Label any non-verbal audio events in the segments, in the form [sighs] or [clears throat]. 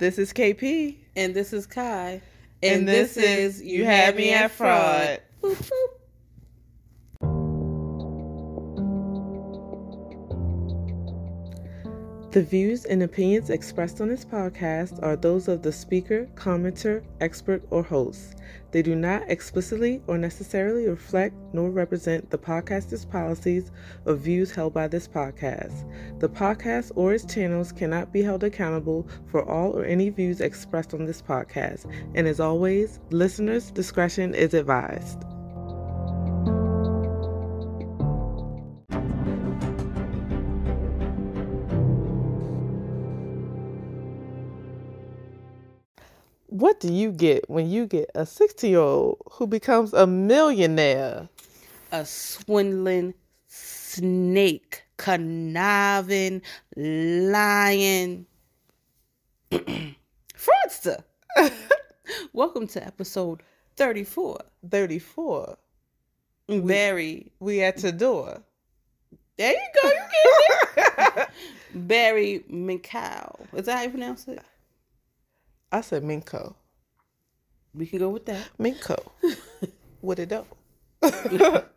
This is KP. And this is Kai. And, this, is You Had Me at Fraud. Boop, boop. The views and opinions expressed on this podcast are those of the speaker, commenter, expert, or host. They do not explicitly or necessarily reflect nor represent the podcaster's policies or views held by this podcast. The podcast or its channels cannot be held accountable for all or any views expressed on this podcast. And as always, listeners' discretion is advised. What do you get when you get a 60 year old who becomes a millionaire? A swindling snake, conniving, lying [clears throat] fraudster. [laughs] Welcome to episode 34. 34. Barry. We at the door. There you go. You get it. [laughs] Barry McCow. Is that how you pronounce it? I said Minkow. We can go with that. Minkow. [laughs] what it up? [laughs]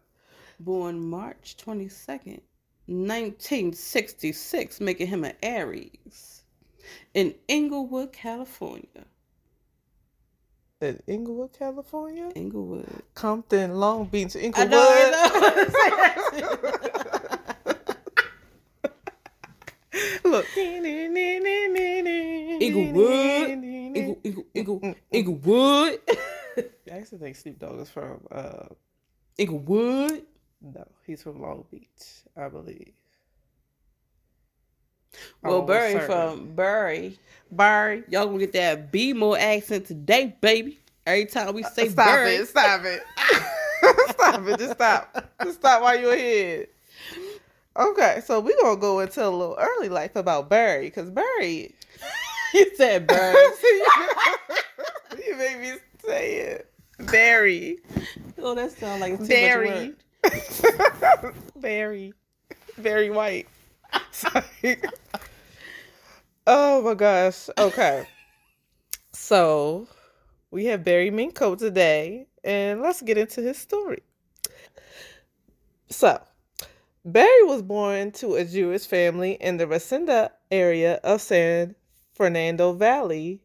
Born March 22nd, 1966, making him an Aries. In Inglewood, California. In Inglewood, California? Inglewood. Compton, Long Beach, I Inglewood. know, I [laughs] know. Look. Inglewood. Ingle, Ingle, Ingle, Inglewood. I used to think Snoop Dogg is from, uh, Inglewood. no, he's from Long Beach, I believe. Well, almost Barry certain. from Barry. Barry. Y'all gonna get that B-more accent today, baby. Every time we say stop Barry. it, stop it. [laughs] stop it, just stop. Just stop while you're here. Okay, so we're gonna go into a little early life about Barry, because Barry [laughs] you said Barry. [laughs] you made me say it. Barry. oh, that sounds like it's too work. [laughs] Barry. Barry White. Sorry. Oh my gosh. Okay. So we have Barry Minkow today, and let's get into his story. So, Barry was born to a Jewish family in the Reseda area of San Fernando Valley.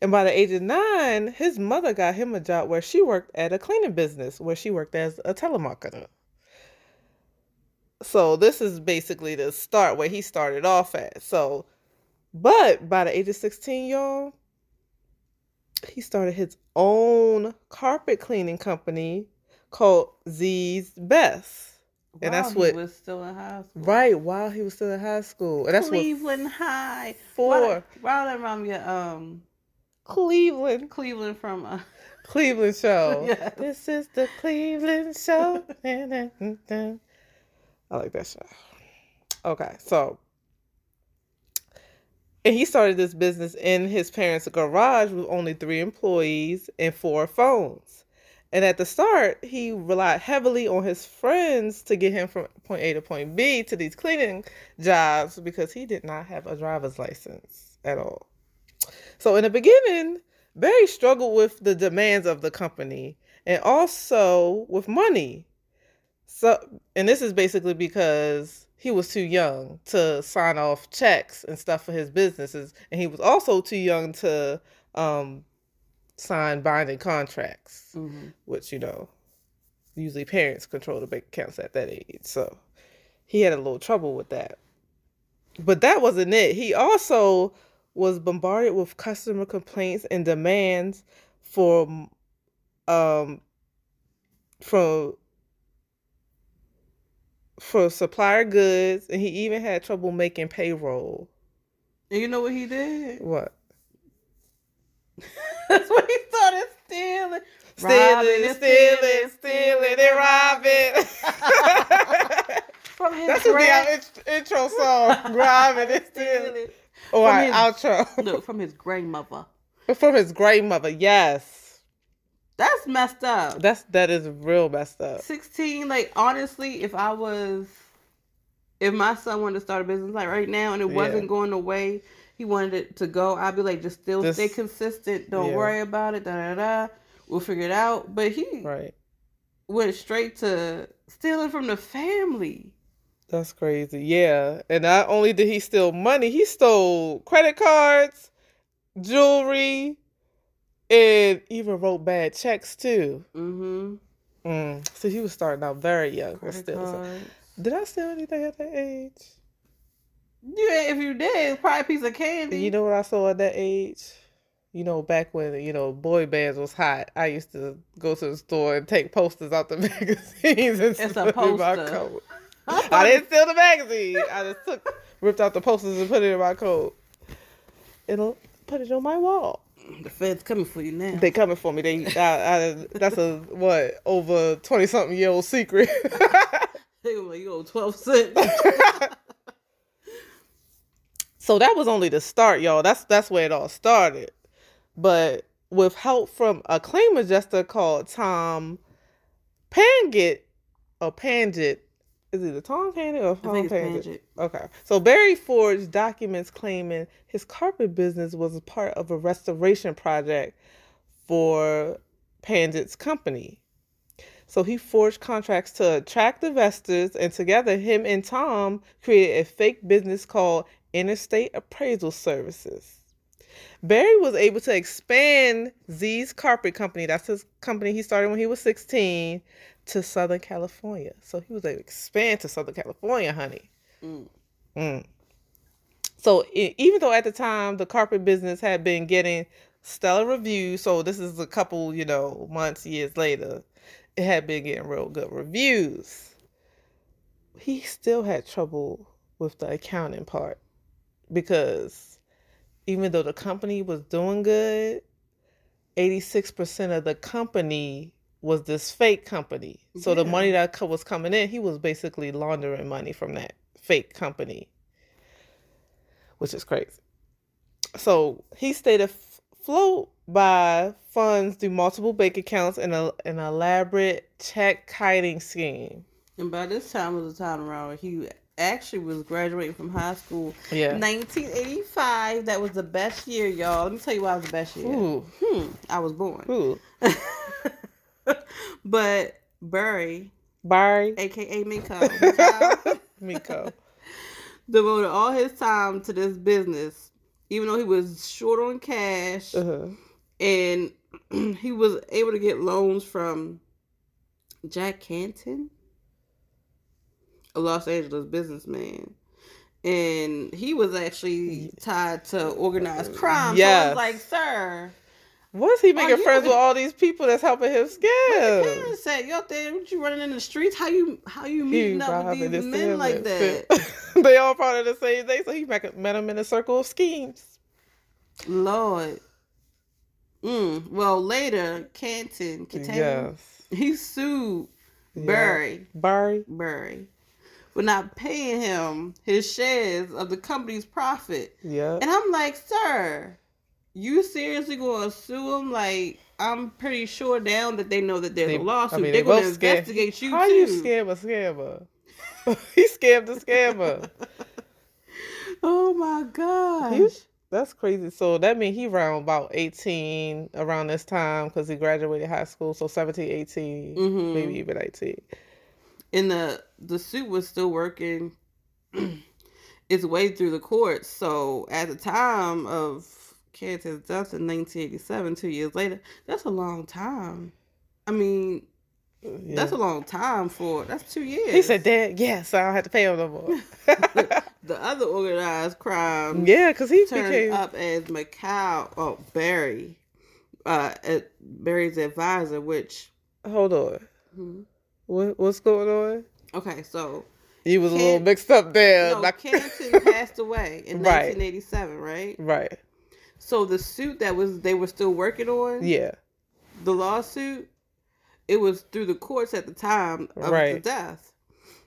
And by the age of nine, his mother got him a job where she worked at a cleaning business, where she worked as a telemarketer. So this is basically the start where he started off at. So, but by the age of 16, y'all, he started his own carpet cleaning company called Z's Best. And that's While he what- was still in high school. Right while he was still in high school. And that's Cleveland High. what Why, for why that remind me of um Cleveland. Cleveland from uh, [laughs] Cleveland show. [laughs] Yes. This is the Cleveland show. [laughs] I like that show. Okay, so and he started this business in his parents' garage with only three employees and four phones. And at the start, he relied heavily on his friends to get him from point A to point B to these cleaning jobs because he did not have a driver's license at all. So in the beginning, Barry struggled with the demands of the company and also with money. So and this is basically because he was too young to sign off checks and stuff for his businesses and he was also too young to um sign binding contracts, mhm. which you know, usually parents control the bank accounts at that age. So he had a little trouble with that. But that wasn't it. He also was bombarded with customer complaints and demands for um for for supplier goods and he even had trouble making payroll. And you know what he did? What? [laughs] That's when he started stealing. Stealing, Robbing stealing, stealing, and robbing. From his That should be our int- intro song. [laughs] Robbing and stealing. stealing. Or our his- outro. Look, from his grandmother. From his grandmother, yes. That's messed up. That's that is real messed up. 16, like honestly, if I was if my son wanted to start a business like right now and it Yeah. wasn't going the way he wanted it to go, I'd be like, just still Just- stay consistent. Don't yeah. worry about it. Da da da. We'll figure it out. But he Right. went straight to stealing from the family. That's crazy. Yeah. And not only did he steal money, he stole credit cards, jewelry, and even wrote bad checks too. Mm-hmm. Mm. So he was starting out very young. stealing. cards. Did I steal anything at that age? Yeah, if you did, it's probably a piece of candy. You know what I saw at that age? You know, back when, you know, boy bands was hot, I used to go to the store and take posters out the [laughs] magazines and It's a in my coat. I didn't steal the magazine. I just took, ripped out the posters and put it in my coat. It'll uh, put it on my wall. The feds coming for you now. They coming for me. They, I, I, that's a what over twenty something year old secret. [laughs] [laughs] They were like, yo, 12 cents. So that was only the start, y'all. That's that's where it all started. But with help from a claim adjuster called Tom Pangit or Panget, is it a Tom Pangit or Tom Pangit? Panget. Okay. So Barry forged documents claiming his carpet business was a part of a restoration project for Panget's company. So he forged contracts to attract investors, and together, him and Tom created a fake business called Interstate Appraisal Services. Barry was able to expand Z's Carpet Company, that's his company he started when he was 16, to Southern California. So he was able to expand to Southern California, honey. Mm. Mm. So e- even though at the time the carpet business had been getting stellar reviews, so this is a couple, you know, months, years later, it had been getting real good reviews. He still had trouble with the accounting part because even though the company was doing good, 86% of the company was this fake company. So the money that was coming in, he was basically laundering money from that fake company, which is crazy. So he stayed afloat by funds through multiple bank accounts and a, an elaborate check kiting scheme. And by this time was the time around where he actually was graduating from high school. Yeah. 1985. That was the best year, y'all. Let me tell you why it was the best year. Ooh, Hmm. I was born. ooh. [laughs] but Burry, Barry, aka Miko, [laughs] [laughs] Miko. devoted all his time to this business, even though he was short on cash, Uh-huh. and [clears throat] he was able to get loans from Jack Canton, a Los Angeles businessman. And he was actually tied to organized crime. So Yes. it's like, sir, What's he making friends with all these people that's helping him scam? parents said, "You out there? What you running in the streets? How you how you meeting up with these men like that. that?" [laughs] they all part of the same thing, so he met, met him in a circle of schemes. Lord. Mm. Well, later, Canton, Canton, Yes. he sued Yeah. Barry, Barry. Barry, for not paying him his shares of the company's profit. Yeah. And I'm like, sir, you seriously gonna sue him? Like, I'm pretty sure down that they know that there's They- a lawsuit. I mean, They're they gonna both scam- investigate you How too. you scam a scammer? [laughs] he scammed the scammer. Oh my gosh. That's crazy. So that means he around about 18 around this time because he graduated high school. So 17, 18, Mhm. maybe even 18. And the the suit was still working [clears throat] its way through the courts. So at the time of Canton's death in 1987, two years later, that's a long time. I mean, Yeah. that's a long time for that's two years. he said, Dad, yes, I don't have to pay him no more. [laughs] the other organized crime [laughs] yeah, because he turned became. up as Macau. Oh, Barry, uh, at Barry's advisor, which. Hold on. hmm. What, what's going on? Okay, so He was a little mixed up there. no, Like- Canton [laughs] passed away in Right. 1987, right? right. So the suit that was they were still working on, Yeah. the lawsuit, it was through the courts at the time of the Right. death.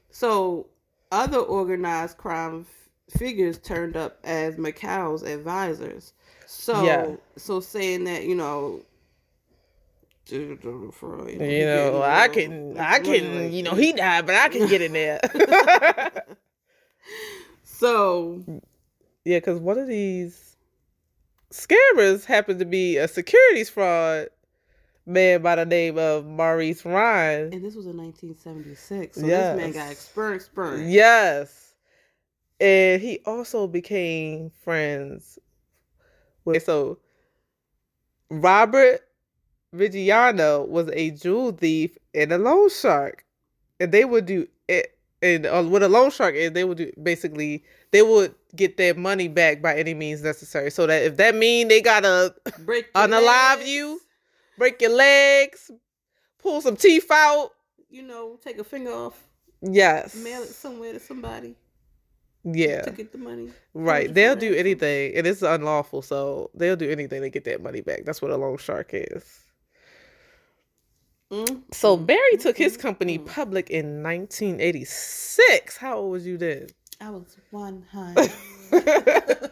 So other organized crime f- figures turned up as Macau's advisors. So Yeah. so saying that you know. You You know, I can, I can, you know, he died, but I can get in there. [laughs] So yeah, because one of these scammers happened to be a securities fraud man by the name of Maurice Ryan. And this was in 1976. So Yes. this man got experience. Yes. And he also became friends with so Robert Viggiano was a jewel thief and a loan shark. And they would do it and uh, with a loan shark is they would do basically they would get their money back by any means necessary. So that if that mean they gotta [laughs] Break [laughs] unalive legs, you, break your legs, pull some teeth out. You know, take a finger off, Yes. mail it somewhere to somebody Yeah. to get the money. Right. They'll do anything. And it's unlawful, so they'll do anything to get that money back. That's what a loan shark is. So mm, Barry took his mm, company mm. public in 1986. How old was you then? I was one high. [laughs]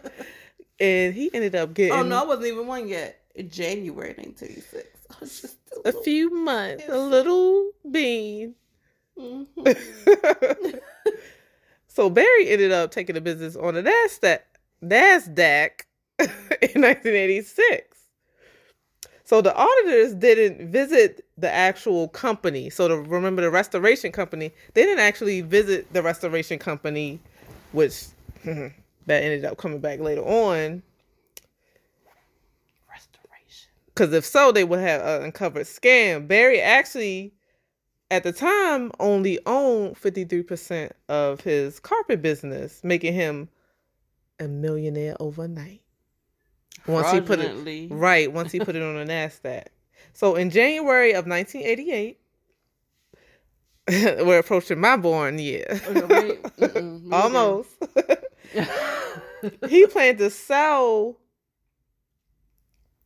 and he ended up getting oh no, I wasn't even one yet. In January 1986. I was just a, little- few months, a little bean. Mhm. [laughs] so Barry ended up taking the business on the Nasdaq, Nasdaq [laughs] in 1986. So the auditors didn't visit the actual company. So to remember the restoration company, they didn't actually visit the restoration company, which [laughs] that ended up coming back later on. Restoration. Because if so, they would have uh, uncovered scam. Barry actually, at the time, only owned 53% of his carpet business, making him a millionaire overnight. Once he put it right, once he put it on the Nasdaq. So in January of 1988, [laughs] we're approaching my born year. Oh, [laughs] Mm-mm, Almost. [laughs] he planned to sell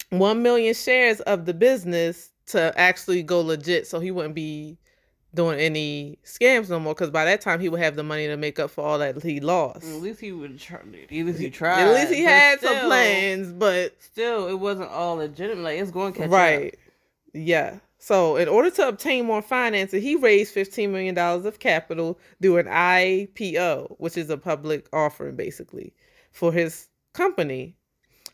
1 million shares of the business to actually go legit so he wouldn't be doing any scams no more because by that time he would have the money to make up for all that he lost At least he would try. At least he tried. at least he but had some plans but Still, it wasn't all legitimate. Like it's going to catch right yeah so in order to obtain more financing he raised 15 million dollars of capital through an ipo which is a public offering basically for his company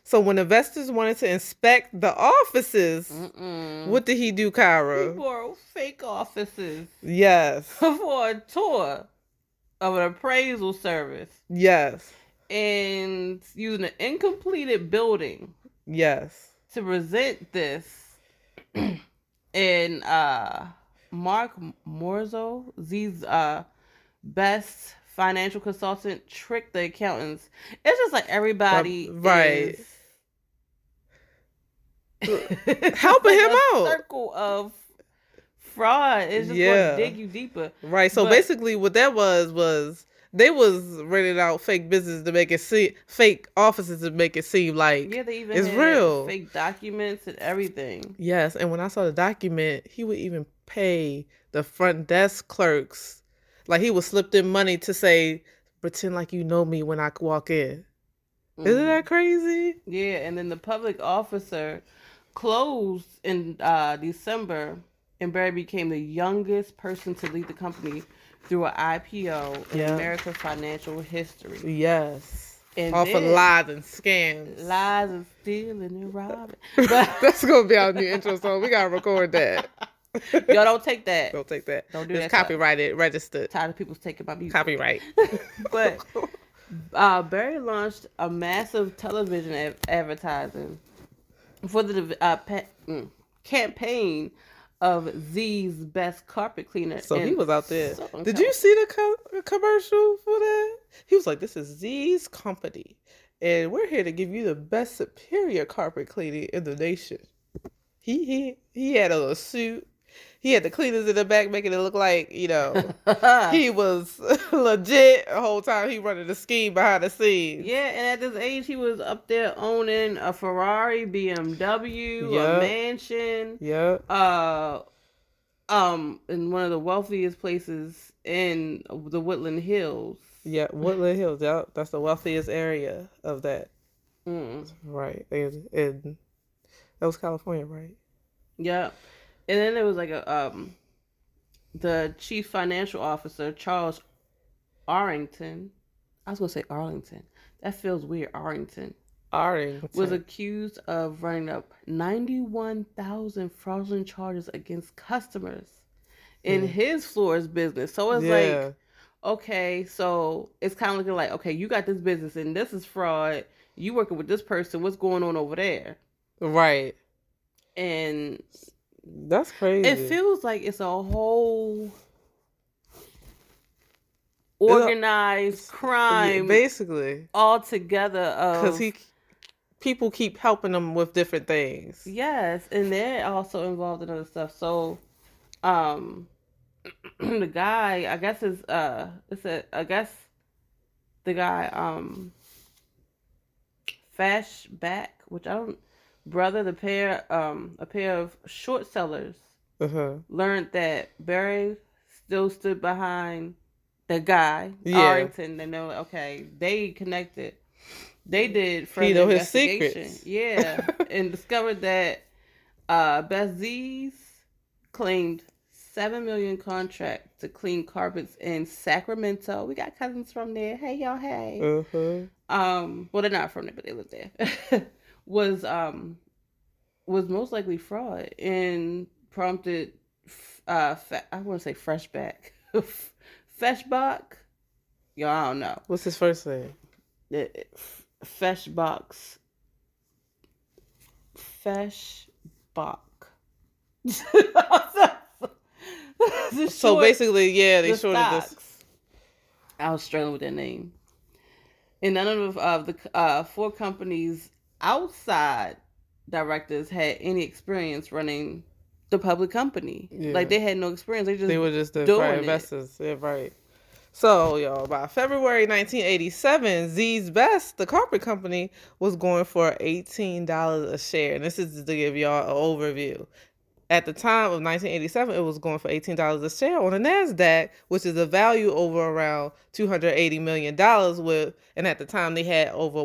so when investors wanted to inspect the offices. Mm-mm. what did he do Cairo? he borrowed fake offices yes [laughs] for a tour of an appraisal service yes and using an incompleted building yes to present this. And uh Mark Morze, Z's uh best financial consultant, tricked the accountants. It's just like everybody Uh, right. is- [laughs] Helping [laughs] It's him out. Circle of fraud. is just Yeah. going to dig you deeper. right so But- basically what that was was they was renting out fake business to make it seem fake offices to make it seem like Yeah, they even It's real. fake documents and everything. Yes, and when I saw the document, he would even pay the front desk clerks, like he would slip them money to say, "Pretend like you know me when I walk in." Isn't Mhm. that crazy? Yeah, and then the public officer closed in uh, December, and Barry became the youngest person to lead the company through an IPO in Yeah. American financial history. Yes, And off of lies and scams. Lies and stealing and robbing. [laughs] But [laughs] That's gonna be our new intro song. We gotta record that. [laughs] y'all don't take that. Don't take that. Don't do it's that, copyrighted, registered, Tired of people taking my music. copyright. But uh, Barry launched a massive television ad- advertising for the uh, pa- mm, campaign of Z's best carpet cleaner. So he was out there. Did you see the co- commercial for that? He was like, "This is Z's company, and we're here to give you the best superior carpet cleaning in the nation." He he he had a little suit. He had the cleaners in the back, making it look like you know [laughs] he was [laughs] legit the whole time. He running the scheme behind the scenes. yeah, and at this age, he was up there owning a Ferrari, BMW, Yeah. a mansion, Yeah. uh, um, in one of the wealthiest places in the Woodland Hills. Yeah, Woodland Hills. Yeah, that's the wealthiest area of that. Mm. Right, and, and that was California, right? Yeah. And then there was like a um the chief financial officer, Charles Arrington. I was gonna say Arlington. That feels weird, Arrington. Arlington. was accused of running up 91,000 fraudulent charges against customers in Yeah. his floor's business. So it's like, okay, so it's kind of looking like, okay, you got this business and this is fraud. You working with this person. What's going on over there? right. And That's crazy. it feels like it's a whole organized crime basically, all together. because he people keep helping him with different things. Yes, and they're also involved in other stuff. So, um, [clears throat] the guy, I guess is uh, it's a, I guess the guy, um, Fashback, which I don't, brother, the pair, um, a pair of short sellers Uh-huh. learned that Barry still stood behind the guy, Yeah. Arlington. They know, okay, they connected. They did further He know his secrets. Yeah, [laughs] and discovered that uh, Beth Z's claimed seven million contract to clean carpets in Sacramento. We got cousins from there. Hey y'all, hey Uh-huh. um well they're not from there but they live there [laughs] was um was most likely fraud and prompted uh fa- i want to say freshback [laughs] feshbach yo i don't know What's his first name? The- f- feshbach's feshbach [laughs] The So short- basically, yeah, they the shorted this. I was struggling with that name. And none of uh, the uh, four companies outside directors had any experience running the public company. Yeah. Like they had no experience. They just They were just the doing investors. Yeah, right. So, y'all, by February 1987, Z's Best, the carpet company, was going for $18 a share. And this is to give y'all an overview. At the time of 1987, it was going for $18 a share on the NASDAQ, which is a value over around $280 million. With, and at the time, they had over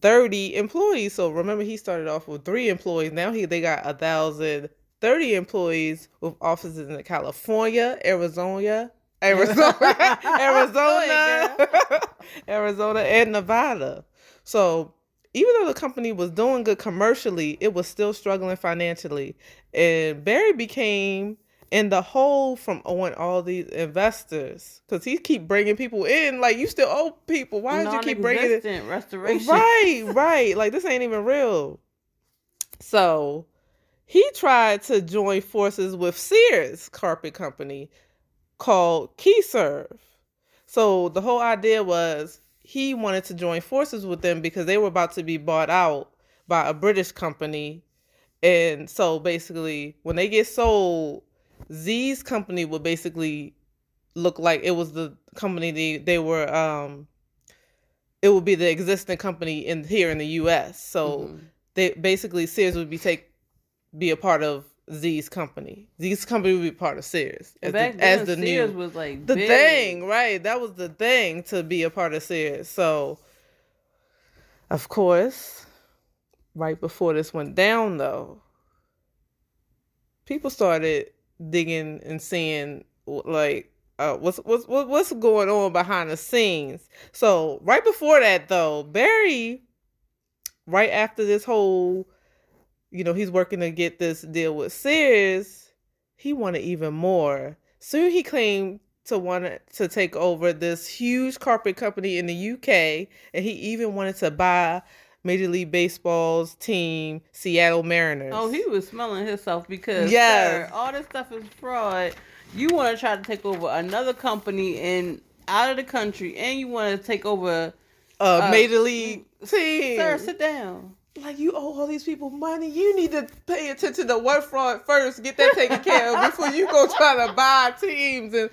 1,030 employees. So remember, he started off with three employees. Now he they got a 1,030 employees with offices in California, Arizona, Arizona, [laughs] oh, [laughs] Arizona, [laughs] Arizona, and Nevada. So even though the company was doing good commercially, it was still struggling financially. And Barry became in the hole from owing all these investors because he keep bringing people in. Like you still owe people. Why did you keep bringing it? Non-existent restoration. Right, right. Like this ain't even real. So he tried to join forces with Sears Carpet Company called KeyServ. So the whole idea was he wanted to join forces with them because they were about to be bought out by a British company. And so basically, when they get sold, Z's company would basically look like it was the company they, they were um it would be the existing company in here in the US. So Mhm. they basically Sears would be take be a part of Z's company. Z's company would be part of Sears as Back the, then, as the Sears new was like the big. thing, right? That was the thing to be a part of Sears. So, of course, right before this went down, though, people started digging and seeing like uh, what's what's what's going on behind the scenes. So, right before that, though, Barry, right after this whole, you know, he's working to get this deal with Sears. He wanted even more. Soon he claimed to want to take over this huge carpet company in the UK, and he even wanted to buy Major League Baseball's team, Seattle Mariners. Oh, he was smelling himself because Yes. sir, all this stuff is fraud. You want to try to take over another company and out of the country, and you want to take over. uh, uh, Major League team. Sir, sit down. like you owe all these people money. You need to pay attention to what fraud first. Get that taken care of before you go try to buy teams. And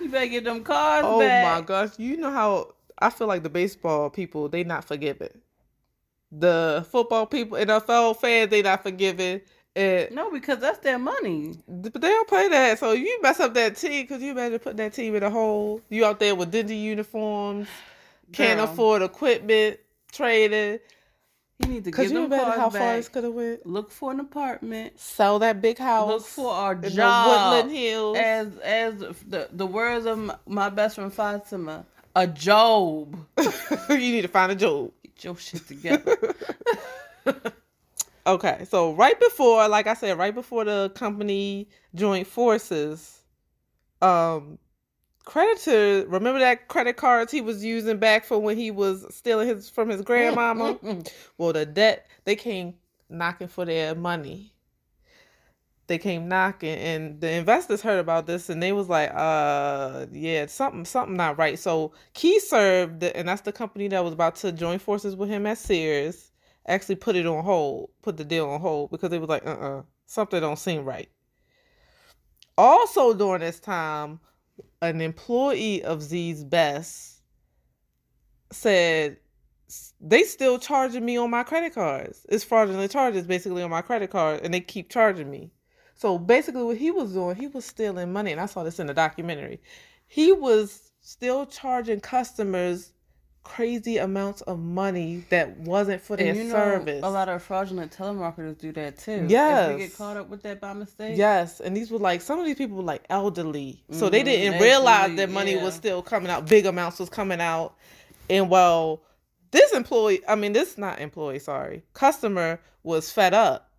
You better get them cars oh back. my gosh, you know how I feel like the baseball people they not forgiving. The football people, NFL fans, they not forgiving. And No, because that's their money. but they don't play that. So you mess up that team, because you imagine putting that team in a hole? You out there with dingy uniforms, can't Girl. afford equipment, trading. You need to give you them cars how far back. this could have went? Look for an apartment. Sell that big house. Look for our in the job. Woodland Hills. As as the the words of my, my best friend Fatima, a job. [laughs] you need to find a job. Get your shit together. [laughs] okay, so right before, like I said, right before the company joint forces, um, creditor remember that credit cards he was using back for when he was stealing his from his grandmama [laughs] well the debt they came knocking for their money they came knocking and the investors heard about this and they was like uh yeah something something not right so key served and that's the company that was about to join forces with him at sears actually put it on hold put the deal on hold because they was like uh-uh something don't seem right also during this time an employee of Z's Best said they still charging me on my credit cards. It's fraudulent charges basically on my credit card, and they keep charging me. So basically, what he was doing, he was stealing money, and I saw this in the documentary. He was still charging customers crazy amounts of money that wasn't for their you know, service. A lot of fraudulent telemarketers do that too. Yes. If they get caught up with that by mistake. Yes. And these were like some of these people were like elderly. So mm-hmm. they didn't realize that money yeah. was still coming out, big amounts was coming out. And well, this employee, I mean this not employee, sorry, customer was fed up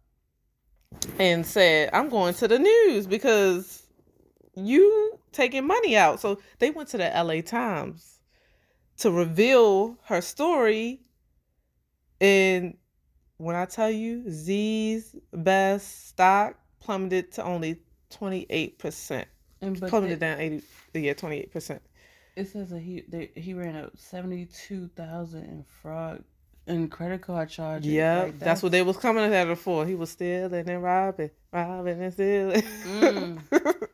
and said, I'm going to the news because you taking money out. So they went to the LA Times to reveal her story. And when I tell you Z's best stock plummeted to only 28%. And plummeted down 80 yeah, 28%. It says that he they, he ran up 72,000 in fraud and credit card charges. Yeah, like, that's... that's... what they was coming at her for. He was stealing and robbing, robbing and stealing. Mm.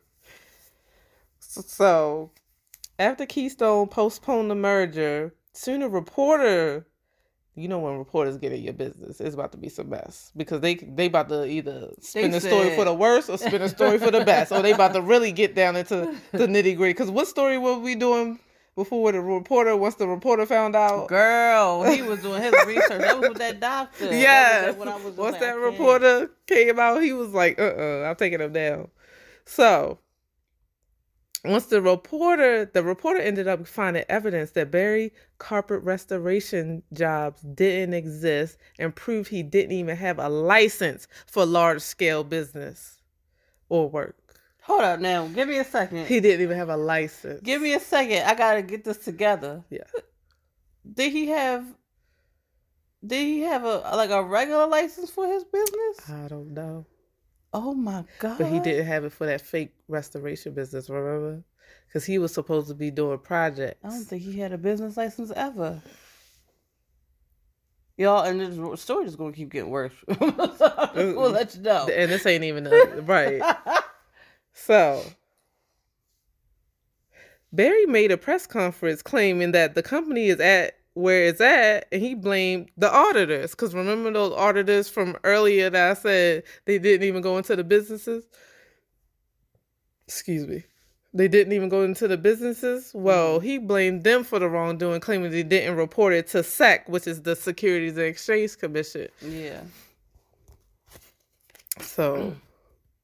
[laughs] so after Keystone postponed the merger, soon a reporter, you know when reporters get in your business, it's about to be some mess because they they about to either spin they the story for the worst or spin a story for the best, or they about to really get down into the [laughs] nitty gritty. Because what story were we doing? Before the reporter, once the reporter found out, girl, he was doing his research. That was with that doctor. Yeah. Once like, that reporter came out, he was like, "Uh, uh-uh, uh, I'm taking him down." So once the reporter the reporter ended up finding evidence that Barry carpet restoration jobs didn't exist and proved he didn't even have a license for large scale business or work. Hold up now. Give me a second. He didn't even have a license. Give me a second. I gotta get this together. Yeah. Did he have did he have a like a regular license for his business? I don't know. Oh my god! But he didn't have it for that fake restoration business. Remember? Because he was supposed to be doing projects. I don't think he had a business license ever. Y'all, and this story is going to keep getting worse. [laughs] so we'll let you know. And this ain't even a, right. [laughs] so Barry made a press conference claiming that the company is at where it's at and he blamed the auditors. Because remember those auditors from earlier that i said they didn't even go into the businesses? Excuse me. They didn't even go into the businesses? Well mm-hmm. he blamed them for the wrongdoing claiming they didn't report it to sec which is the securities and exchange commission. Yeah. So,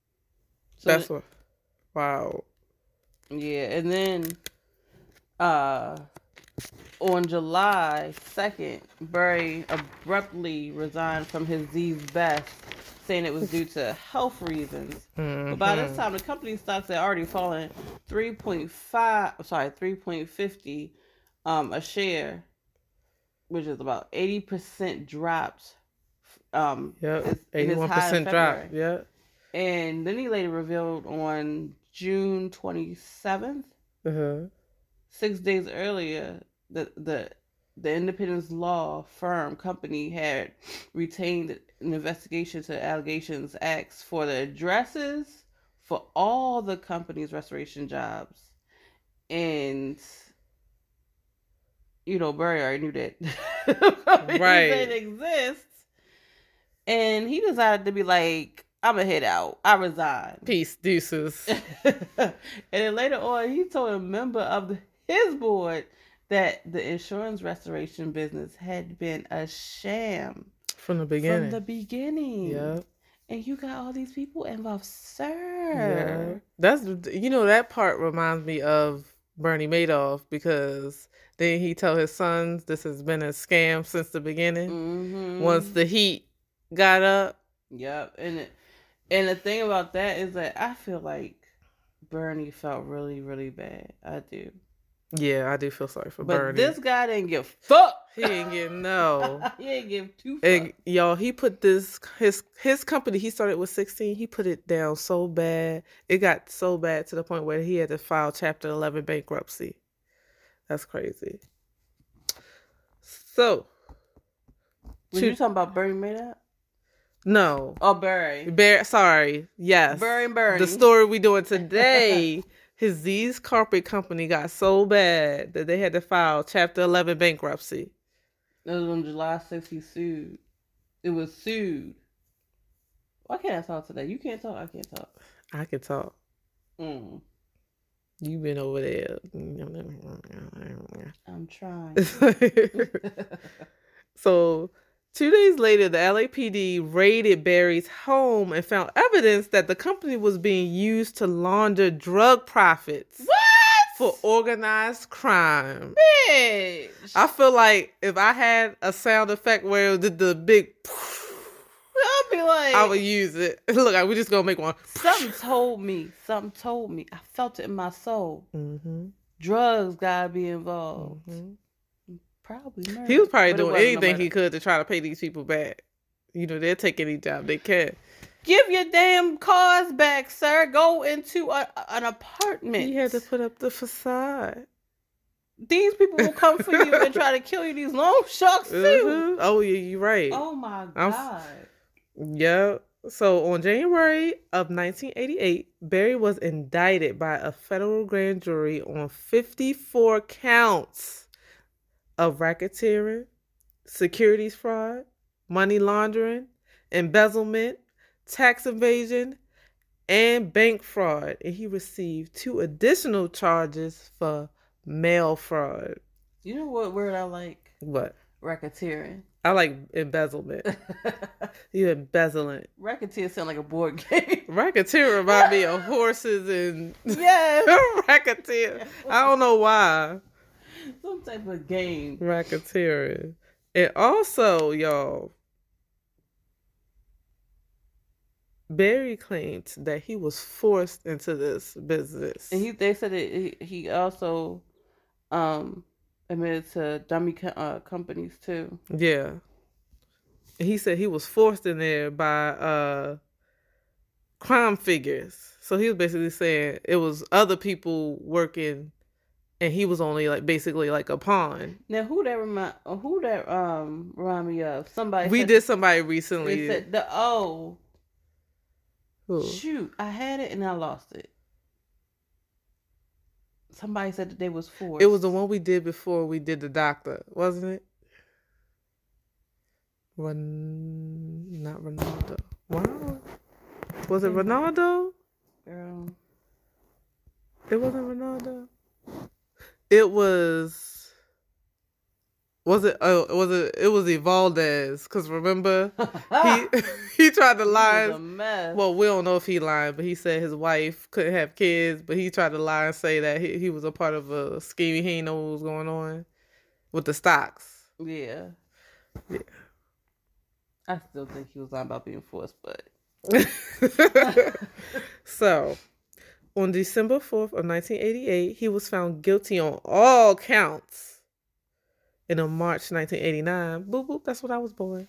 [clears throat] so that's what wow yeah and then uh on July 2nd, Barry abruptly resigned from his Z's Best, saying it was due to health reasons. Mm-hmm. But by this mm-hmm. time, the company's stocks had already fallen 3.5, sorry, 3.50 um, a share, which is about 80% dropped. Um, yep, 81% drop. Yeah. And then he later revealed on June 27th, uh-huh. six days earlier, the the the Independence Law Firm company had retained an investigation to allegations acts for the addresses for all the company's restoration jobs, and you know Barry already knew that [laughs] right didn't exist, and he decided to be like. I'm gonna head out. I resign. Peace, deuces. [laughs] and then later on, he told a member of the, his board that the insurance restoration business had been a sham from the beginning. From the beginning. Yep. And you got all these people involved, sir. Yeah. That's you know that part reminds me of Bernie Madoff because then he tell his sons this has been a scam since the beginning. Mm-hmm. Once the heat got up, Yep, and it, and the thing about that is that I feel like Bernie felt really, really bad. I do, yeah, I do feel sorry for but Bernie. this guy didn't give fuck. [laughs] he didn't give no. [laughs] he didn't give two fucks. And y'all, he put this his his company. He started with sixteen. He put it down so bad. It got so bad to the point where he had to file Chapter Eleven bankruptcy. That's crazy. So two- you talking about Bernie Madoff? No, Oh, Barry. Bear. Sorry, yes, Barry and Bernie. The story we doing today. [laughs] His Z's carpet company got so bad that they had to file Chapter Eleven bankruptcy. It was on July 6th. He sued. It was sued. Why can't I talk today? You can't talk. I can't talk. I can talk. Mm, You been over there. [laughs] I'm trying. [laughs] so, two days later, the LAPD raided Barry's home and found evidence that the company was being used to launder drug profits what? for organized crime. Bitch. I feel like if I had a sound effect where it did the big, [laughs] I'll be like, I would use it. [laughs] Look, we're just gonna make one. something told me. Something told me. I felt it in my soul. Mm-hmm. Drugs gotta be involved. hmm Probably murder. He was probably But doing no anything he could to try to pay these people back. You know, they'll take any job they can. Give your damn cars back, sir. Go into a, an apartment. He had to put up the facade. These people will come for you and try to kill you. These long sharks too. Mhm. Oh yeah, you're right. Oh my god. I'm- god. Yeah. So on January of 1988, Barry was indicted by a federal grand jury on 54 counts of racketeering, securities fraud, money laundering, embezzlement, tax evasion, and bank fraud. And he received two additional charges for mail fraud. You know what word I like? What? Racketeering. I like embezzlement. [laughs] You embezzling. Racketeer sound like a board game. [laughs] Racketeer remind me of [laughs] horses and yes. racketeer. I don't know why. [laughs] Some type of game. Racketeering. And also, y'all, Barry claimed that he was forced into this business. And he they said that he, also um admitted to dummy co- uh, companies too. yeah. He said he was forced in there by uh crime figures. So he was basically saying it was other people working and he was only like basically like a pawn. Now who that remind uh, who that um remind me of? Somebody we did somebody They recently. said the oh Who? shoot I had it and I lost it. Somebody said that they was forced. It was the one we did before we did the doctor, wasn't it? Ron, not Ronaldo. Wow. Was it Ronaldo? girl. It wasn't Ronaldo. It was. Was it? Oh, was it? It was Evaldez. Cause remember [laughs] he [laughs] he tried to lie. Well, we don't know if he lied, but he said his wife couldn't have kids, but he tried to lie and say that he, he was a part of a scheme. He didn't know what was going on with the stocks. yeah. Yeah. I still think he was lying about being forced, but [laughs] so, on December 4th of 1988, he was found guilty on all counts. And on March 1989, boop boop, that's when I was born.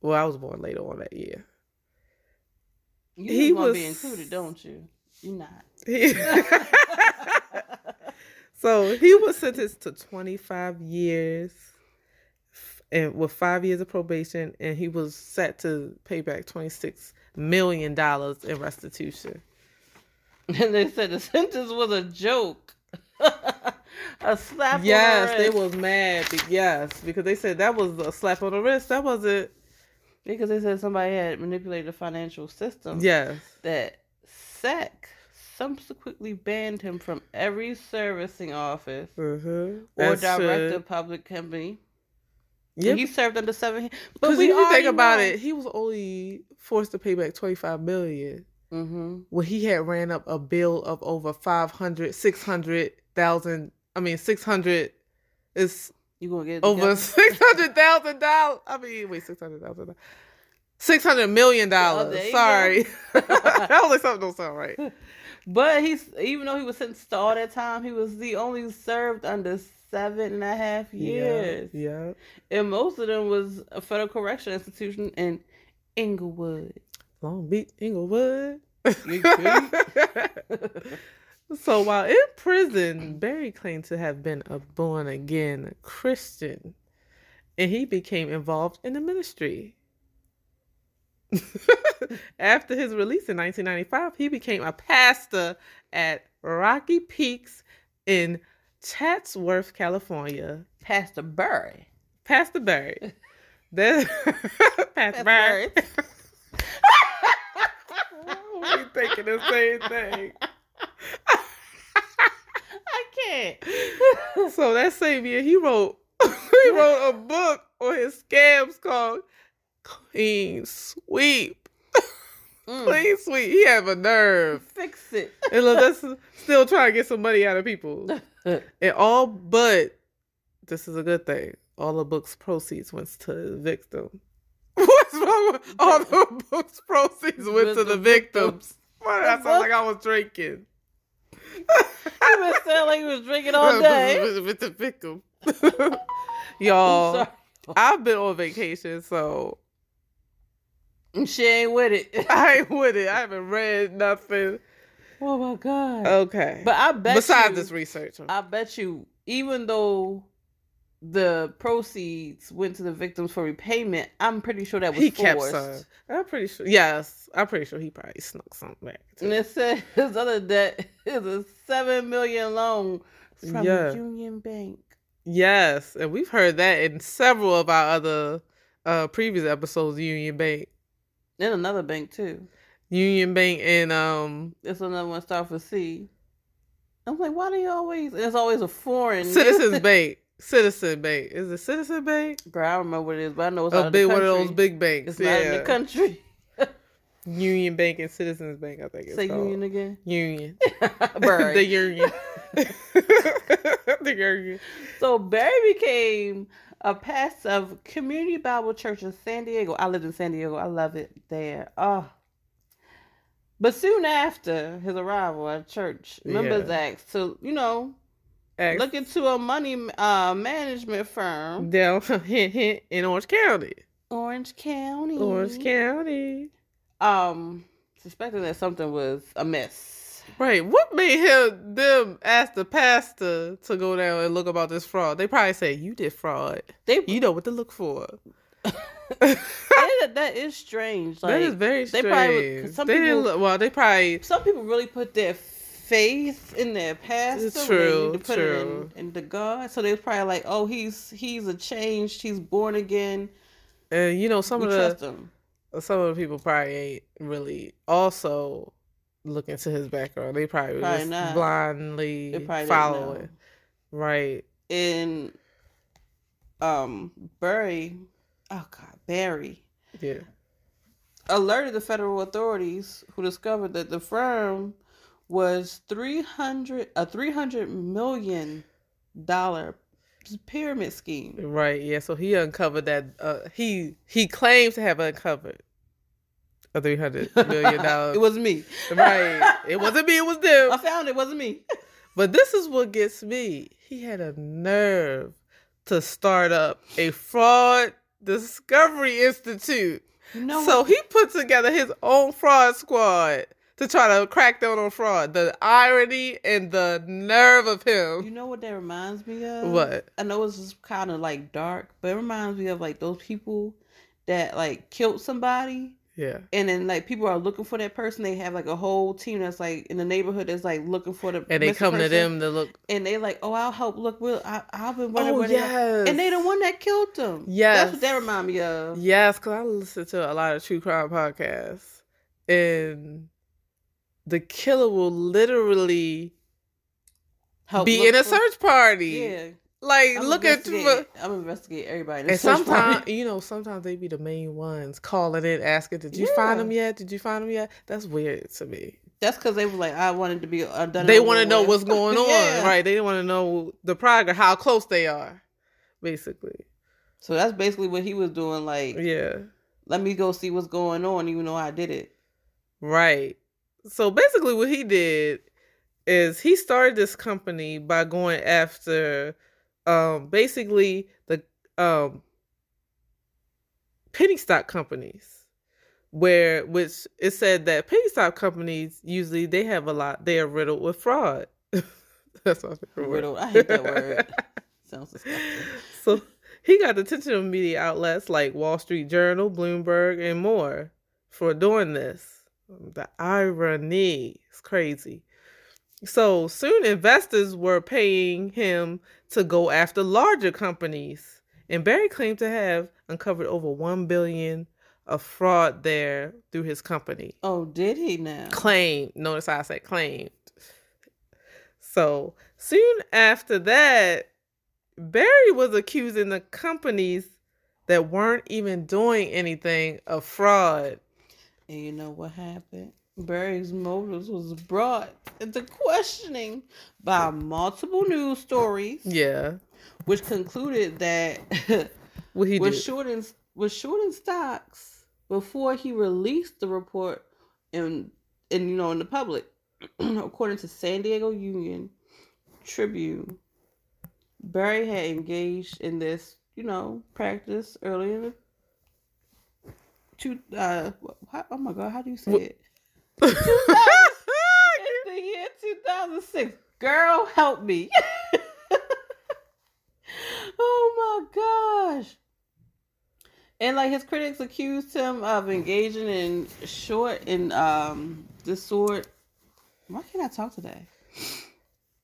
Well, I was born later on that year. you He he want to was- be included, don't you? You're not. He- [laughs] so he was sentenced to 25 years and with five years of probation and he was set to pay back 26 million dollars in restitution [laughs] And they said the sentence was a joke. [laughs] a slap yes on the they was mad yes because they said that was a slap on the wrist that wasn't Because they said somebody had manipulated the financial system. yes That SEC subsequently banned him from every servicing office mm-hmm. or director of public company. yeah he served under seven. But we if you think about know- it he was only forced to pay back 25 million Mm-hmm. where he had ran up a bill of over 500, 600,000. I mean, 600 is You gonna get over six hundred thousand dollars. I mean, wait, six hundred thousand dollars. Six hundred million dollars. Oh, Sorry, [laughs] [laughs] that was like something don't sound right. [laughs] But he's even though he was sentenced to all that time, he was the only served under seven and a half years, Yeah, and most of them was a federal correction institution in Inglewood. Long Beach, Inglewood. So while in prison, Barry claimed to have been a born again Christian, and he became involved in the ministry. [laughs] After his release in 1995, he became a pastor at Rocky Peaks in Chatsworth, California. Pastor Barry. Pastor Barry. [laughs] That [laughs] Pastor Barry. We thinking the same thing. I can't. So that same year, he wrote [laughs] he wrote a book on his scams called Clean Sweep. Mm. Clean Sweep. He have a nerve. Fix it. And look, that's still trying to get some money out of people. [laughs] And all but this is a good thing. All the book's proceeds went to the victim. What's wrong with all the book's proceeds went to the victims? Why did I sound like I was drinking? He was sound like he was drinking all [laughs] day. with the victim. [laughs] Y'all. I've been on vacation, so She ain't with it. [laughs] I ain't with it. I haven't read nothing. Oh my god. Okay. But I bet besides you, this research, I bet you, even though the proceeds went to the victims for repayment, I'm pretty sure that was he forced. kept some. I'm pretty sure. Yes, I'm pretty sure he probably snuck something back. And it says [laughs] his other debt is a seven million loan from Yeah. Union Bank. Yes, and we've heard that in several of our other uh previous episodes. Union Bank, And another bank too. Union Bank, and um It's another one start with C. I'm like, why do you always? It's always a foreign Citizens [laughs] Bank. Citizen Bank. Is it Citizen Bank? Girl, I don't remember what it is, but I know it's A big one of those big banks. It's not in the country. [laughs] Union Bank and Citizens Bank. I think it's Say called. Union again. Union. [laughs] [laughs] The Union. the Union. So Barry became a pastor of Community Bible Church in San Diego. I lived in San Diego. I love it there. Oh. But soon after his arrival at church, members Yeah. asked to, you know, Ask- look into a money uh, management firm, down [laughs] hint hint in Orange County. Orange County. Orange County. Um, suspecting that something was amiss. Right. What made him them ask the pastor to go down and look about this fraud? They probably say you did fraud. They, You know what to look for. [laughs] that, that is strange. Like, that is very strange. they probably- some they didn't people- look, well, they probably some people really put their faith in their pastor. True, to put it true. in, in the God. So they're probably like, oh, he's he's a changed, he's born again. and you know some we of the some of the people probably ain't really also look into his background. They probably, Probably just not. blindly They probably didn't follow it. Right. And um, Barry, oh God, Barry Yeah. alerted the federal authorities, who discovered that the firm was three hundred a three hundred million dollar pyramid scheme. Right. Yeah. So he uncovered that. Uh, he he claims to have uncovered a three hundred million [laughs] dollars. it was me. right. It wasn't me. It was them. I found it. it wasn't me. [laughs] But this is what gets me. He had a nerve to start up a fraud discovery institute. You know so what? he put together his own fraud squad to try to crack down on fraud. The irony and the nerve of him. You know what that reminds me of? What? I know it's kind of like dark, but it reminds me of like those people that like killed somebody Yeah. and then like people are looking for that person. They have like a whole team that's like in the neighborhood that's like looking for the And they come to them to look. and they like, oh, I'll help. Look, we'll I, I've been wondering Oh where they are. yes. and they the one that killed them. Yes. that's what that remind me of. Yes, because I listen to a lot of true crime podcasts, and the killer will literally Help be in a for- search party. Yeah, like I'm investigate- for. I'm investigate everybody. in And sometimes, you know, sometimes they be the main ones calling in, asking, "Did you find them yet? Did you find them yet?" That's weird to me. that's because they were like, I wanted to be uh, done. They want to know what's going [laughs] on, Yeah. right? They want to know the progress, how close they are, basically. So that's basically what he was doing. Like, Yeah, let me go see what's going on, even though I did it. right. So basically, what he did is he started this company by going after, um, basically the um penny stock companies where which it said that penny stock companies usually they have a lot they are riddled with fraud [laughs] that's my favorite word. Riddled. I hate that word. [laughs] Sounds disgusting. so he got the attention of media outlets like wall street journal bloomberg and more for doing this the irony is crazy. So soon investors were paying him to go after larger companies and barry claimed to have uncovered over 1 billion of fraud there through his company. Oh, did he now? claimed. Notice how i said claimed. So soon after that barry was accusing the companies that weren't even doing anything of fraud And you know what happened? Barry's motives was brought into questioning by multiple news stories, yeah which concluded that [laughs] what he was shorting was shorting stocks before he released the report in in you know in the public. [clears throat] According to San Diego Union Tribune, Barry had engaged in this, you know, practice early in the two uh how, oh my god, how do you say What- it? [laughs] In the year 2006. Girl, help me. [laughs] oh my gosh. And like his critics accused him of engaging in short and um this sort. Why can't I talk today?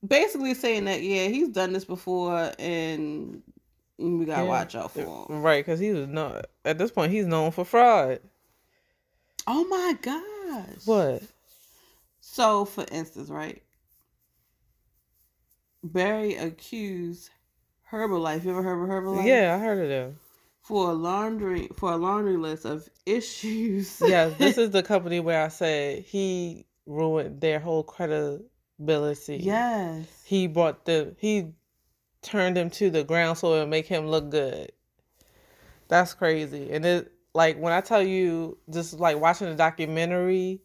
Basically saying that yeah, he's done this before and we gotta Yeah. watch out for him. right because he was not at this point he's known for fraud Oh my gosh. what So, for instance, right? Barry accused Herbalife. You ever heard of Herbalife? yeah i heard of them For a laundry for a laundry list of [laughs] issues. yes this is [laughs] the company where i said he ruined their whole credibility yes. he brought the he turned him to the ground so it would make him look good. That's crazy. And it like when i tell you just like watching the documentary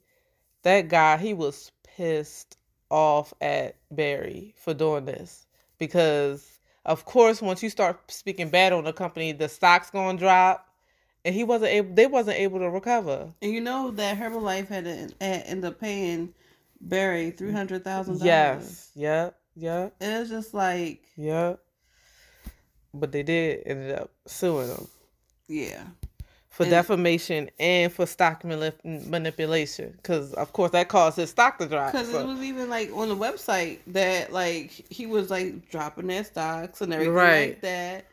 that guy he was pissed off at barry for doing this. Because of course once you start speaking bad on the company the stock's gonna drop. And he wasn't able they wasn't able to recover. And you know that Herbalife had to had end up paying Barry three hundred thousand dollars. yes. Yep yep And it's just like, Yeah. but they did ended up suing him yeah. for And- defamation and for stock manip- manipulation because of course that caused his stock to drop Because so- it was even like on the website that like he was like dropping their stocks and everything Right. like that.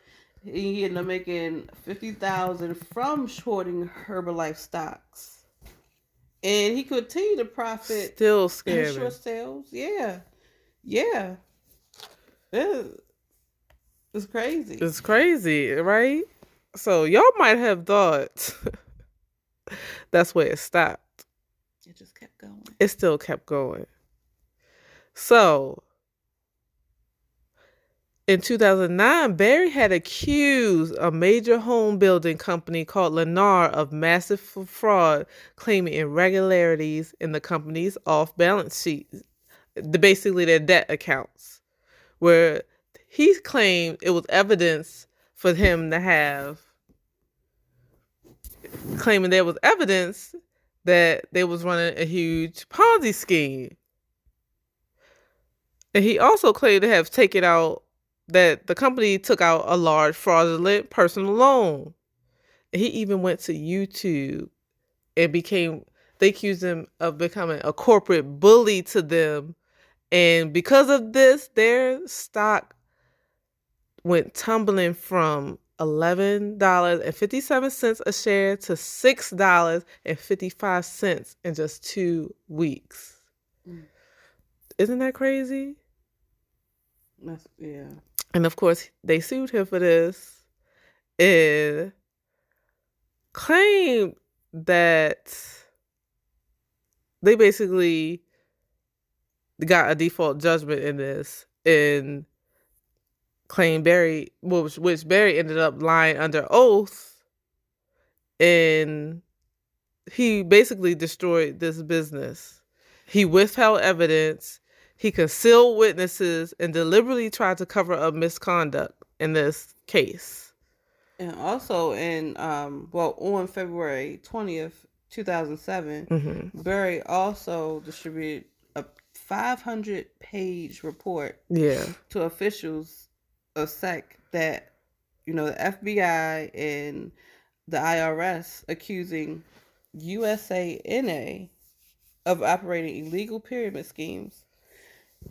He ended up making fifty thousand from shorting Herbalife stocks, and he continued to profit still scary short sales. Yeah, yeah, it's, it's crazy. it's crazy right? So y'all might have thought [laughs] that's where it stopped. It just kept going. it still kept going. So in 2009, Barry had accused a major home building company called Lennar of massive fraud, claiming irregularities in the company's off balance sheet, the, basically their debt accounts, where he claimed it was evidence for him to have, claiming there was evidence that they was running a huge Ponzi scheme. And he also claimed to have taken out that the company took out a large fraudulent personal loan. And he even went to YouTube and became they accused him of becoming a corporate bully to them. And because of this, their stock went tumbling from $11.57 a share to $6.55 in just two weeks. Mm. Isn't that crazy? That's, yeah. And of course, they sued him for this and claimed that they basically got a default judgment in this and claimed Barry, which, which Barry ended up lying under oath, and he basically destroyed this business. He withheld evidence, he concealed witnesses, and deliberately tried to cover up misconduct in this case. And also in um well on February twentieth, two thousand seven, Mm-hmm. Barry also distributed 500 page report yeah. to officials of SEC that, you know, the FBI and the IRS accusing USANA of operating illegal pyramid schemes.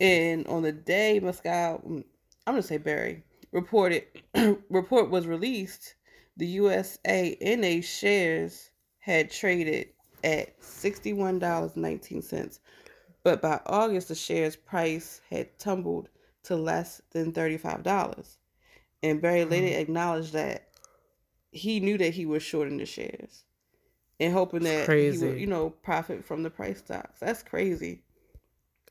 And on the day Moscow, mm, I'm going to say Barry, reported, [clears throat] report was released, the USANA shares had traded at $61.19 but by August the shares price had tumbled to less than thirty five dollars, and Barry mm-hmm. later acknowledged that he knew that he was shorting the shares and hoping that he would, you know, profit from the price stocks. That's crazy.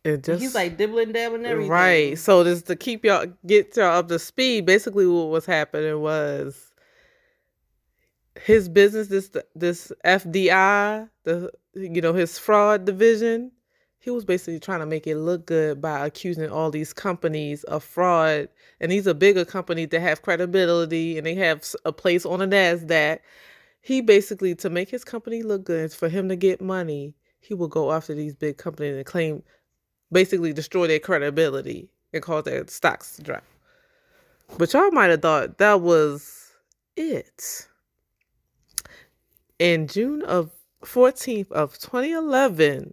It just He's like dibbling dabbling everything. Right. So just to keep y'all get y'all up to speed. Basically, what was happening was his business, this this FDI, the you know his fraud division. He was basically trying to make it look good by accusing all these companies of fraud, and these are bigger companies that have credibility and they have a place on the Nasdaq. He basically to make his company look good, for him to get money, he will go after these big companies and claim basically destroy their credibility and cause their stocks to drop. But y'all might have thought that was it. In June of 14th of 2011,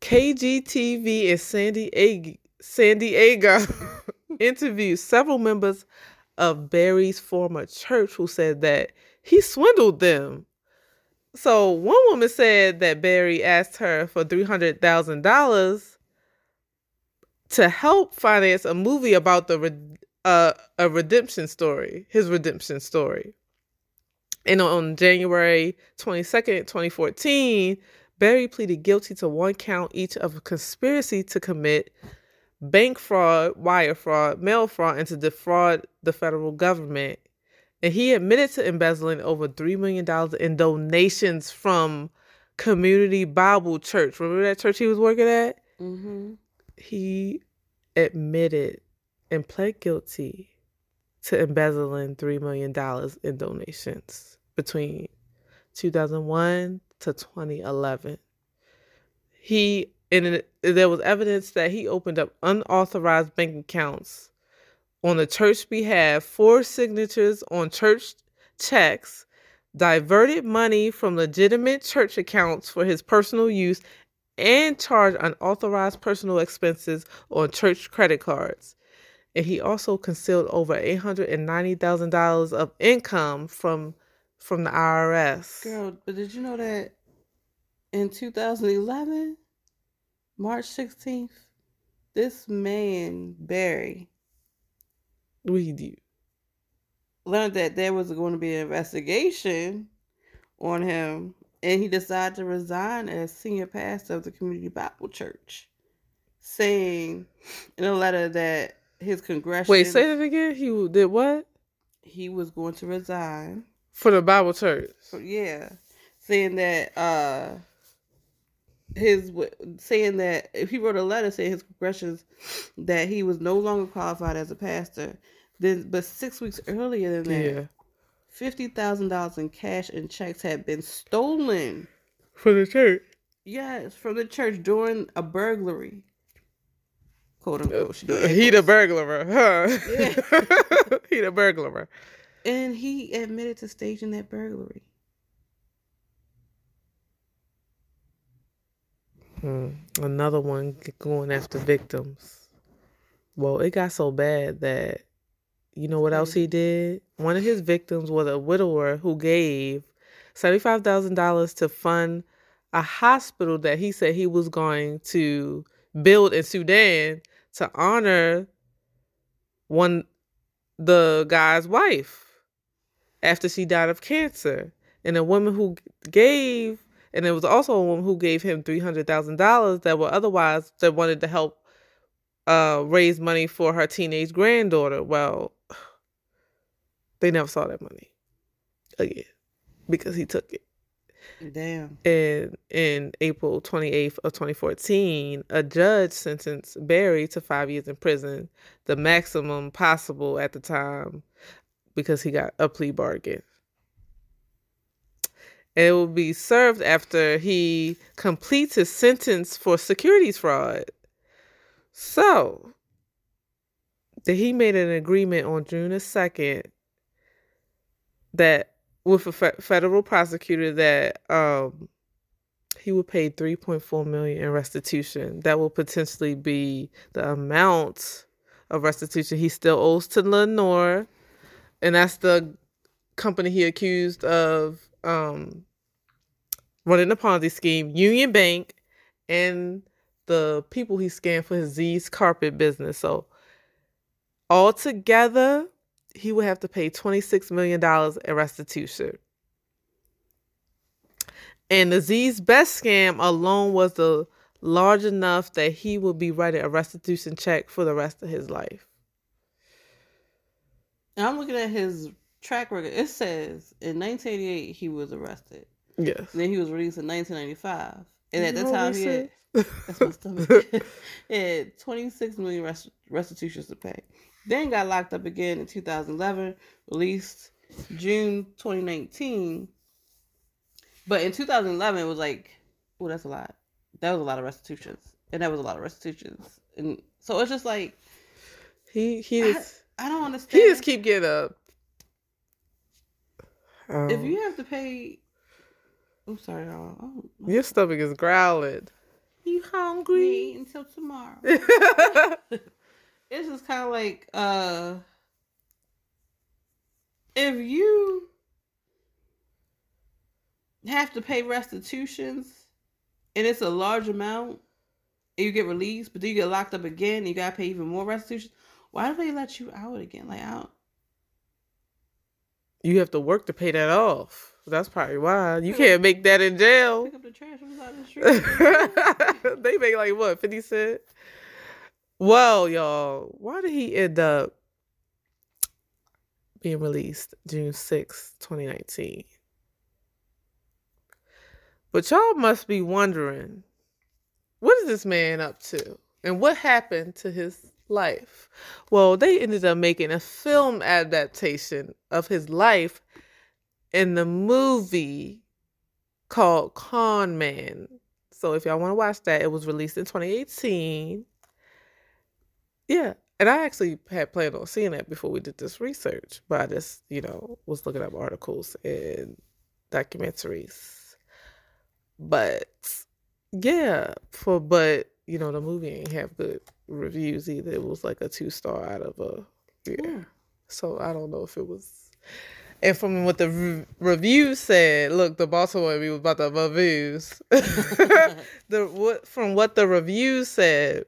KGTV in San Diego, San Diego [laughs] interviewed several members of Barry's former church who said that he swindled them. So one woman said that Barry asked her for $300,000 to help finance a movie about the uh, a redemption story, his redemption story. And on January 22nd, 2014, Barry pleaded guilty to one count each of conspiracy to commit bank fraud, wire fraud, mail fraud, and to defraud the federal government. And he admitted to embezzling over $3 million in donations from Community Bible Church. Remember that church he was working at? Mm-hmm. He admitted and pled guilty to embezzling $3 million in donations between 2001 to 2011. He and there was evidence that he opened up unauthorized bank accounts on the church behalf, for signatures on church checks, diverted money from legitimate church accounts for his personal use, and charged unauthorized personal expenses on church credit cards. And he also concealed over eight hundred and ninety thousand dollars of income from from the IRS. Girl, but did you know that in 2011, March 16th, this man, Barry, We do. learned that there was going to be an investigation on him, and he decided to resign as senior pastor of the Community Bible Church, saying in a letter that his congressional Wait, say that again. He did what he was going to resign. For the Bible church? Yeah, saying that uh his saying that if he wrote a letter saying his progressions that he was no longer qualified as a pastor. Then, but six weeks earlier than that, Yeah, fifty thousand dollars in cash and checks had been stolen. for the church. Yes, from the church during a burglary. Quote unquote. Did He the burglar, huh? [laughs] he the burglar. And he admitted to staging that burglary. Hmm. Another one going after victims. Well, it got so bad that you know what else he did? One of his victims was a widower who gave seventy-five thousand dollars to fund a hospital that he said he was going to build in Sudan to honor one the guy's wife after she died of cancer, and a woman who gave, and it was also a woman who gave him three hundred thousand dollars that were otherwise that wanted to help uh, raise money for her teenage granddaughter. Well, [sighs] they never saw that money again because he took it. Damn. And in April 28th of 2014, a judge sentenced Barry to five years in prison, the maximum possible at the time, because he got a plea bargain. And it will be served after he completes his sentence for securities fraud. So, that he made an agreement on June the 2nd that with a fe- federal prosecutor that um he would pay 3.4 million in restitution that will potentially be the amount of restitution he still owes to Lennar and that's the company he accused of um running the Ponzi scheme Union Bank and the people he scammed for his Z's carpet business so altogether he would have to pay $26 million in restitution. And the Z's best scam alone was the large enough that he would be writing a restitution check for the rest of his life. I'm looking at his track record. It says in 1988 he was arrested. Yes. Then he was released in 1995, and at that time he had, [laughs] that's my stomach. [laughs] he had 26 million rest, restitutions to pay. Then got locked up again in 2011, released June 2019. But in 2011, it was like, oh, that's a lot. That was a lot of restitutions, and that was a lot of restitutions, and so it's just like he he is. I, I don't understand. He just keep getting up. Um, if you have to pay, I'm sorry, y'all. Oh, your stomach is growling. You hungry? until tomorrow. it's just kind of like uh if you have to pay restitutions and it's a large amount and you get released but then you get locked up again and you gotta pay even more restitution why do they let you out again like out you have to work to pay that off that's probably why you can't make that in jail pick up the trash the [laughs] street. they make like what 50 cent well, y'all, why did he end up being released June 6, 2019? But y'all must be wondering what is this man up to? And what happened to his life? Well, they ended up making a film adaptation of his life in the movie called Con Man. So if y'all want to watch that, it was released in 2018. Yeah. And I actually had planned on seeing that before we did this research, but I just, you know, was looking up articles and documentaries. But yeah, for but you know, the movie ain't have good reviews either. It was like a two star out of a yeah. yeah. So I don't know if it was. And from what the re- reviews said, look, the Baltimore review was about the reviews. [laughs] the what from what the reviews said,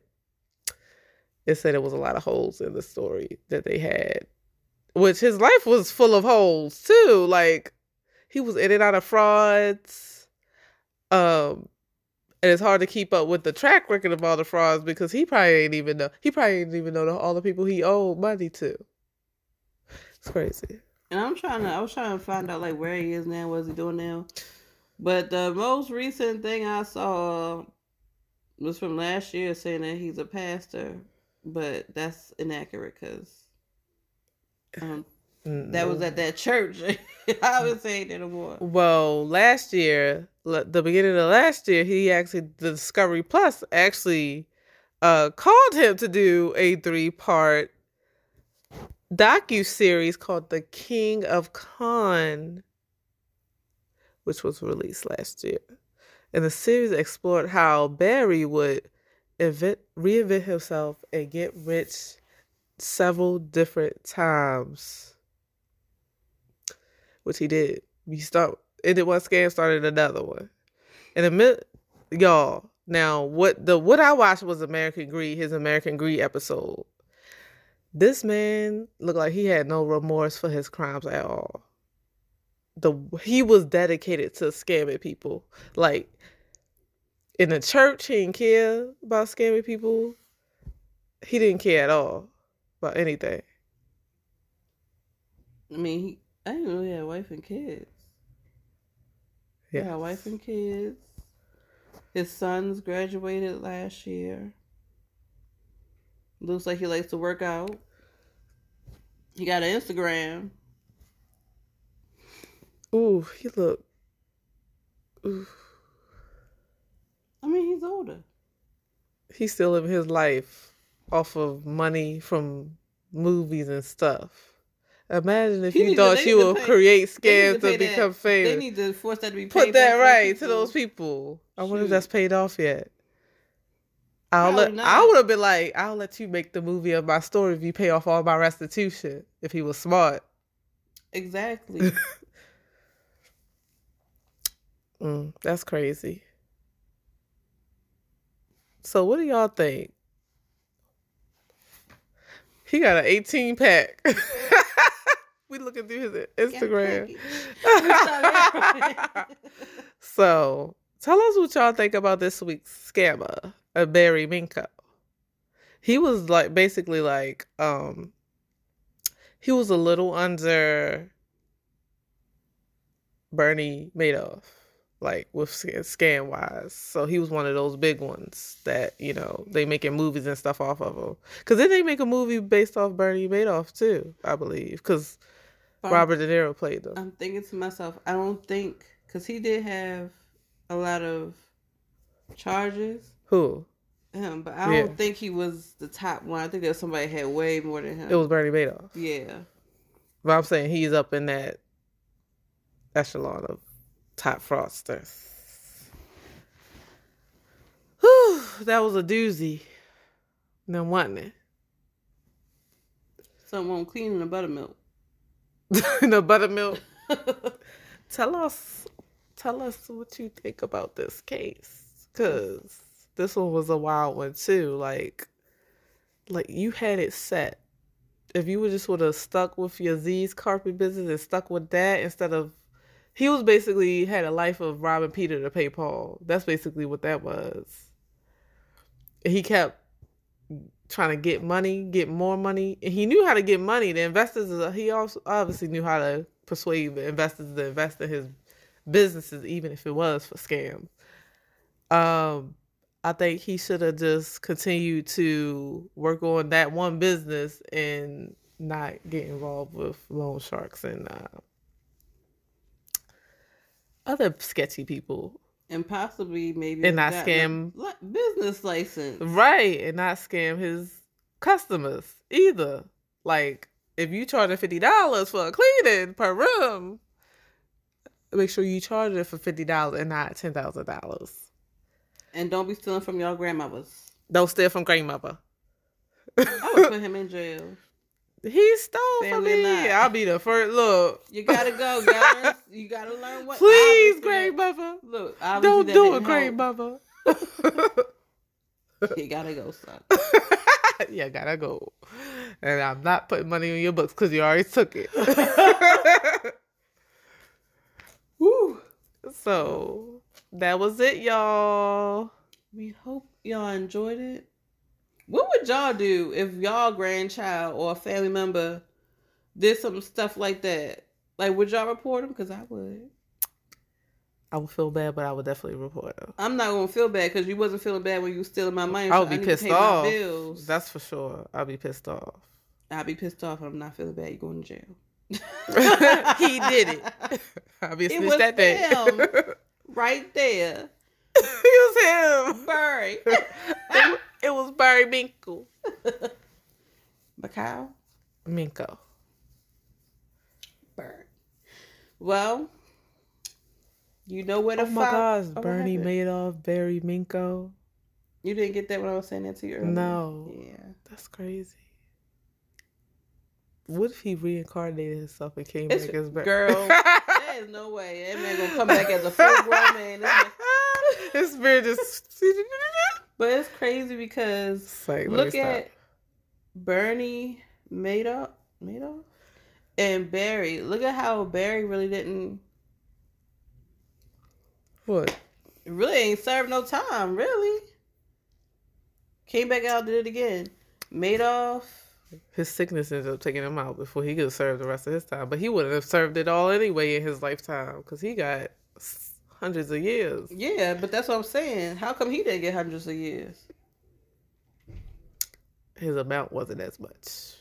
it said it was a lot of holes in the story that they had, which his life was full of holes too. Like he was in and out of frauds. Um, and it's hard to keep up with the track record of all the frauds because he probably ain't even know. He probably didn't even know all the people he owed money to. It's crazy. And I'm trying to. I was trying to find out like where he is now. What's he doing now? But the most recent thing I saw was from last year, saying that he's a pastor but that's inaccurate because um, that was at that church. [laughs] I was saying that anymore. Well, last year, the beginning of last year, he actually the Discovery Plus actually uh, called him to do a three part docu series called The King of Con, which was released last year. And the series explored how Barry would invent, reinvent himself and get rich several different times, which he did. He start ended one scam, started another one. And mid, y'all. Now, what the what I watched was American Greed, his American Greed episode. This man looked like he had no remorse for his crimes at all. The he was dedicated to scamming people. Like in the church, he didn't care about scamming people. He didn't care at all about anything. I mean, I didn't he had a wife and kids. Yeah, had wife and kids. His sons graduated last year. Looks like he likes to work out. He got an Instagram. Ooh, he look. Ooh. I mean, he's older. He's still living his life off of money from movies and stuff. Imagine if he you thought to, you would pay, create scams to, to become that, famous. They need to force that to be Put that right to those people. I wonder if that's paid off yet. I'll let, I would have been like, I'll let you make the movie of my story if you pay off all my restitution. If he was smart. Exactly. [laughs] mm, that's crazy. So what do y'all think? He got an 18 pack. [laughs] we looking through his Instagram. [laughs] [laughs] so tell us what y'all think about this week's scammer, Barry Minkow. He was like basically like um he was a little under Bernie Madoff like with scam wise. So he was one of those big ones that you know they making movies and stuff off of him. Because then they make a movie based off Bernie Madoff too, I believe. Because Robert De Niro played them. I'm thinking to myself, I don't think because he did have a lot of charges. Who? Him, but I don't yeah. think he was the top one. I think there somebody had way more than him. It was Bernie Madoff. Yeah. But I'm saying he's up in that echelon of top fraudsters. Whew, that was a doozy. Then wasn't it? Someone cleaning the buttermilk. [laughs] the buttermilk. [laughs] tell us, tell us what you think about this case, cause this one was a wild one too. Like, like you had it set. If you would just would have stuck with your Z's carpet business and stuck with that instead of he was basically had a life of robbing Peter to pay Paul. That's basically what that was. He kept trying to get money, get more money. And he knew how to get money. The investors, he also obviously knew how to persuade the investors to invest in his businesses, even if it was for scams. Um, I think he should have just continued to work on that one business and not get involved with loan sharks and uh, other sketchy people and possibly maybe and not scam business license. Right and not scam his customers either. Like if you charge fifty dollars for a cleaning per room make sure you charge it for fifty dollars and not ten thousand dollars. And don't be stealing from your grandmothers. Don't steal from grandmother. I would put him in jail he stole from me. I'll be the first. Look, you gotta go, guys. [laughs] you gotta learn what. Please, grandmother. Look, don't do it, grandmother. [laughs] you gotta go, son. [laughs] you gotta go. And I'm not putting money in your books because you already took it. Woo. So that was it, y'all. We hope y'all enjoyed it. What would y'all do if y'all grandchild or a family member did some stuff like that? Like, would y'all report them? Because I would. I would feel bad, but I would definitely report them. I'm not gonna feel bad because you wasn't feeling bad when you was stealing my money. I would so be I pissed off. That's for sure. I'll be pissed off. I'll be pissed off, and I'm not feeling bad. You going to jail? [laughs] he did it. [laughs] Obviously, it was that day. [laughs] right there. it was him. Barry. It was Barry Minkow. [laughs] Macau? Minkow. Bird. Well, you know where to oh my gosh, oh, Bernie Madoff, Barry Minkow. You didn't get that when I was saying that to you earlier? No. Yeah. That's crazy. What if he reincarnated himself and came it's, back as Barry? Girl, [laughs] there is no way. That man gonna come back as a full grown man. [laughs] His spirit just But it's crazy because like, look at Bernie Madoff, Madoff, and Barry. Look at how Barry really didn't. What? Really ain't served no time. Really. Came back out, did it again. Madoff. His sickness ended up taking him out before he could serve the rest of his time. But he wouldn't have served it all anyway in his lifetime because he got hundreds of years. Yeah, but that's what I'm saying. How come he didn't get hundreds of years? His amount wasn't as much.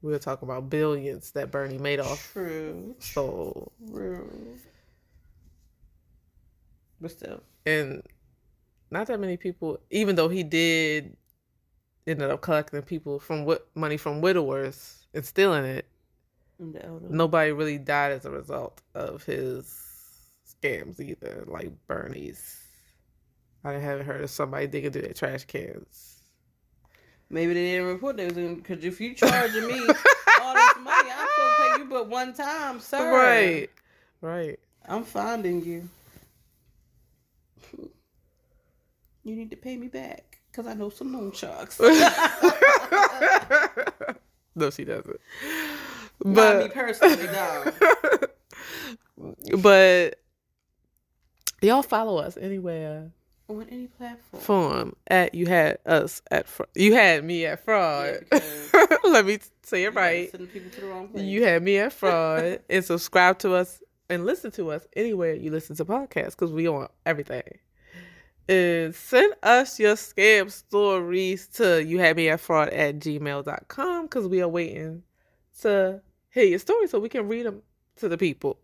We were talking about billions that Bernie made off. True. So, True. But still. and not that many people, even though he did ended up collecting people from wi- money from widowers and stealing it, I'm the elder. nobody really died as a result of his scams either, like Bernie's. I haven't heard of somebody digging through their trash cans. Maybe they didn't report they was in. Because if you charging me all this [laughs] money, I'm to pay you but one time, sir. Right, right. I'm finding you. You need to pay me back because I know some loan sharks. [laughs] no, she doesn't. Not me But personally, no. [laughs] but y'all follow us anywhere On any platform. form at you had us at fr- you had me at fraud. Yeah, [laughs] Let me say it right. Sending people to the wrong place. You had me at fraud [laughs] and subscribe to us and listen to us anywhere you listen to podcasts because we on everything. And send us your scam stories to you had me at fraud at gmail.com because we are waiting to hear your story so we can read them to the people.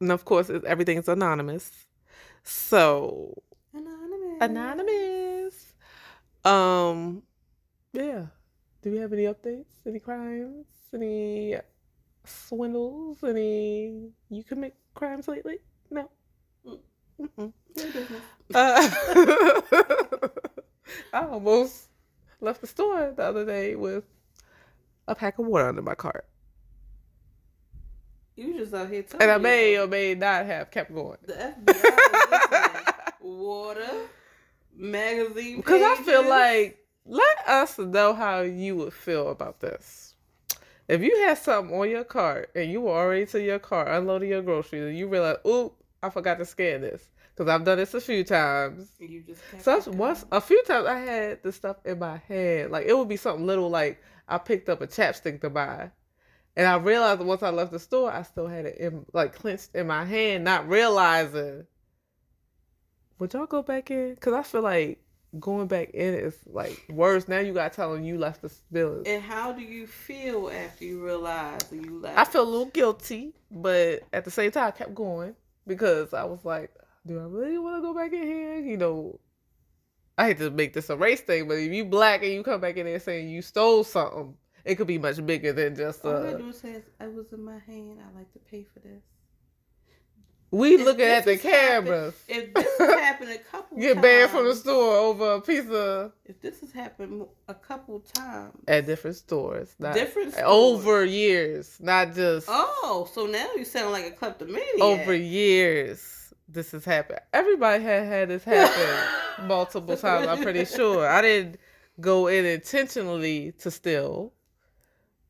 And of course, it's, everything's anonymous. So, Anonymous. anonymous. Um, yeah. Do we have any updates? Any crimes? Any swindles? Any you commit crimes lately? No. Mm-mm. Uh, [laughs] I almost left the store the other day with a pack of water under my cart, You just out here and I may or may not have kept going. The FBI. [laughs] Water, magazine. Because I feel like let us know how you would feel about this. If you had something on your cart and you were already to your car unloading your groceries and you realize, oop, I forgot to scan this. Because I've done this a few times. You just So once a few times I had the stuff in my hand. Like it would be something little like I picked up a chapstick to buy. And I realized once I left the store, I still had it in like clenched in my hand, not realizing. Would y'all go back in? Cause I feel like going back in is like worse. Now you got to tell them you left the building. And how do you feel after you realize you left? I feel a little guilty, but at the same time, I kept going because I was like, do I really want to go back in here? You know, I hate to make this a race thing, but if you black and you come back in there saying you stole something, it could be much bigger than just All I uh. do is say, I was in my hand. I like to pay for this. We If looking at the has happened- cameras. If this has [laughs] happened a couple Get times, banned from the store over a piece of If this has happened a couple times, at different stores, not Different stores. over years, not just oh, so now you sound like a kleptomaniac. over years. This has happened. Everybody had had this happen [laughs] multiple times. I'm pretty sure. I didn't go in intentionally to steal,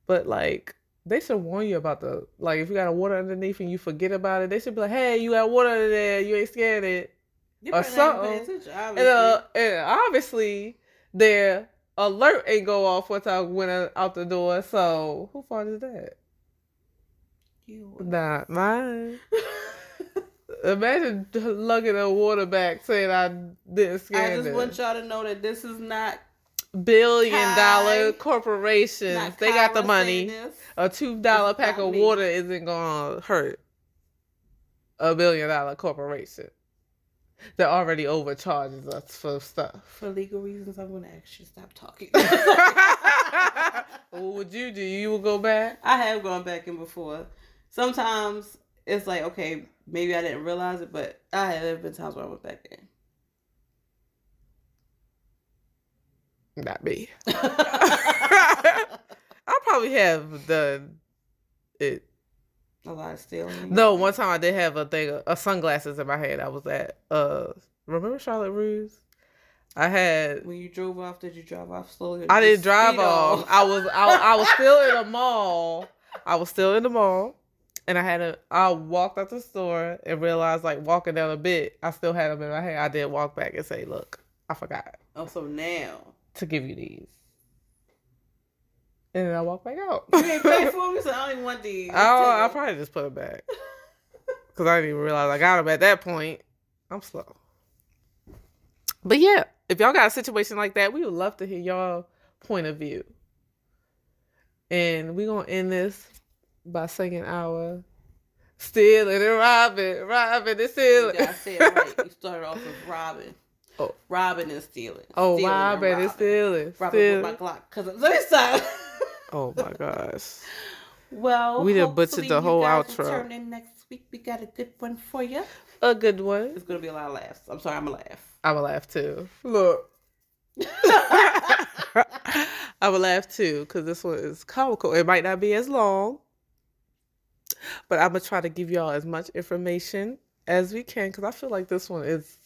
but like they should warn you about the like if you got a water underneath and you forget about it. They should be like, "Hey, you got water under there. You ain't scared it." You or probably not paying something. attention, And, obviously. uh, and obviously their alert ain't go off once I went out the door. So who fault is that? You- Not mine. [laughs] Imagine lugging a water back saying I didn't scan. I just it. want y'all to know that this is not. Billion dollar corporations. they got the money. A two dollar pack of me. water isn't gonna hurt a billion dollar corporation that already overcharges us for stuff. For legal reasons, I'm to actually stop talking. [laughs] [laughs] what would you do? You would go back? I have gone back in before. Sometimes it's like, okay, maybe I didn't realize it, but I have there have been times where I went back in. Not me. [laughs] [laughs] I probably have done it. A lot of stealing. No, one time I did have a thing of, of sunglasses in my hand. I was at uh remember Charlotte Russe? I had. When you drove off, did you drive off slowly? I didn't drive off. I was I, I was still in the [laughs] mall. I was still in the mall, and I had a. I walked out the store and realized, like walking down a bit, I still had them in my hand. I did walk back and say, "Look, I forgot." Oh, so now to give you these. And then I walk back out. You ain't pay for them, so I don't even want these. [laughs] Oh, I, I probably just put them back. [laughs] Because I didn't even realize I got them at that point. I'm slow. But yeah, if y'all got a situation like that, we would love to hear y'all point of view. And we're going to end this by singing our Stealing and robbing, robbing and stealing. You gotta say it right. You started off with robbing. Oh. Robbing and stealing. Oh, stealing robbing and, robbing. and stealing. Robbing stealing. with my Glock. Me stop. [laughs] Oh my gosh. well, we done butchered the whole outro. Turn in next week. We got a good one for you. A good one. It's gonna be a lot of laughs. I'm sorry, I'm gonna laugh. I'm gonna laugh too. Look. [laughs] [laughs] I would laugh too because this one is comical. It might not be as long, but I'm gonna try to give y'all as much information as we can because I feel like this one is.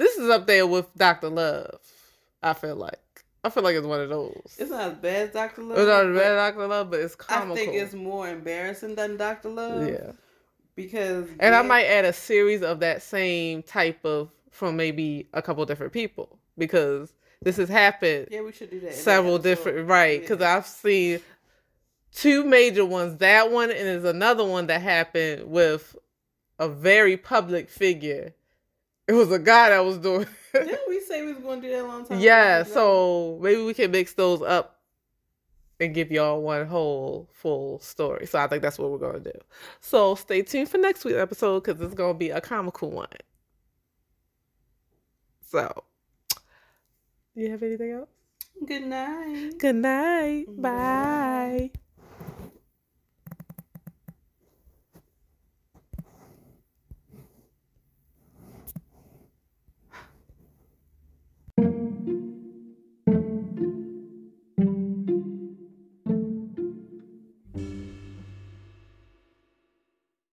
This is up there with Doctor Love. I feel like. I feel like it's one of those. It's not as bad as Doctor Love. It's not as bad as Doctor Love, but it's comical. I think it's more embarrassing than Doctor Love. Yeah. Because and yeah. I might add a series of that same type of from maybe a couple different people because this has happened. Yeah, we should do that. Several different right because yeah. I've seen two major ones. That one and there's another one that happened with a very public figure. It was a guy that was doing [laughs] didn't we say we was going to do that a long time? Yeah, so maybe we can mix those up and give y'all one whole full story. So I think that's what we're going to do. So stay tuned for next week's episode because it's going to be a comical one. So, do you have anything else? Good night. Good night. Bye. Bye.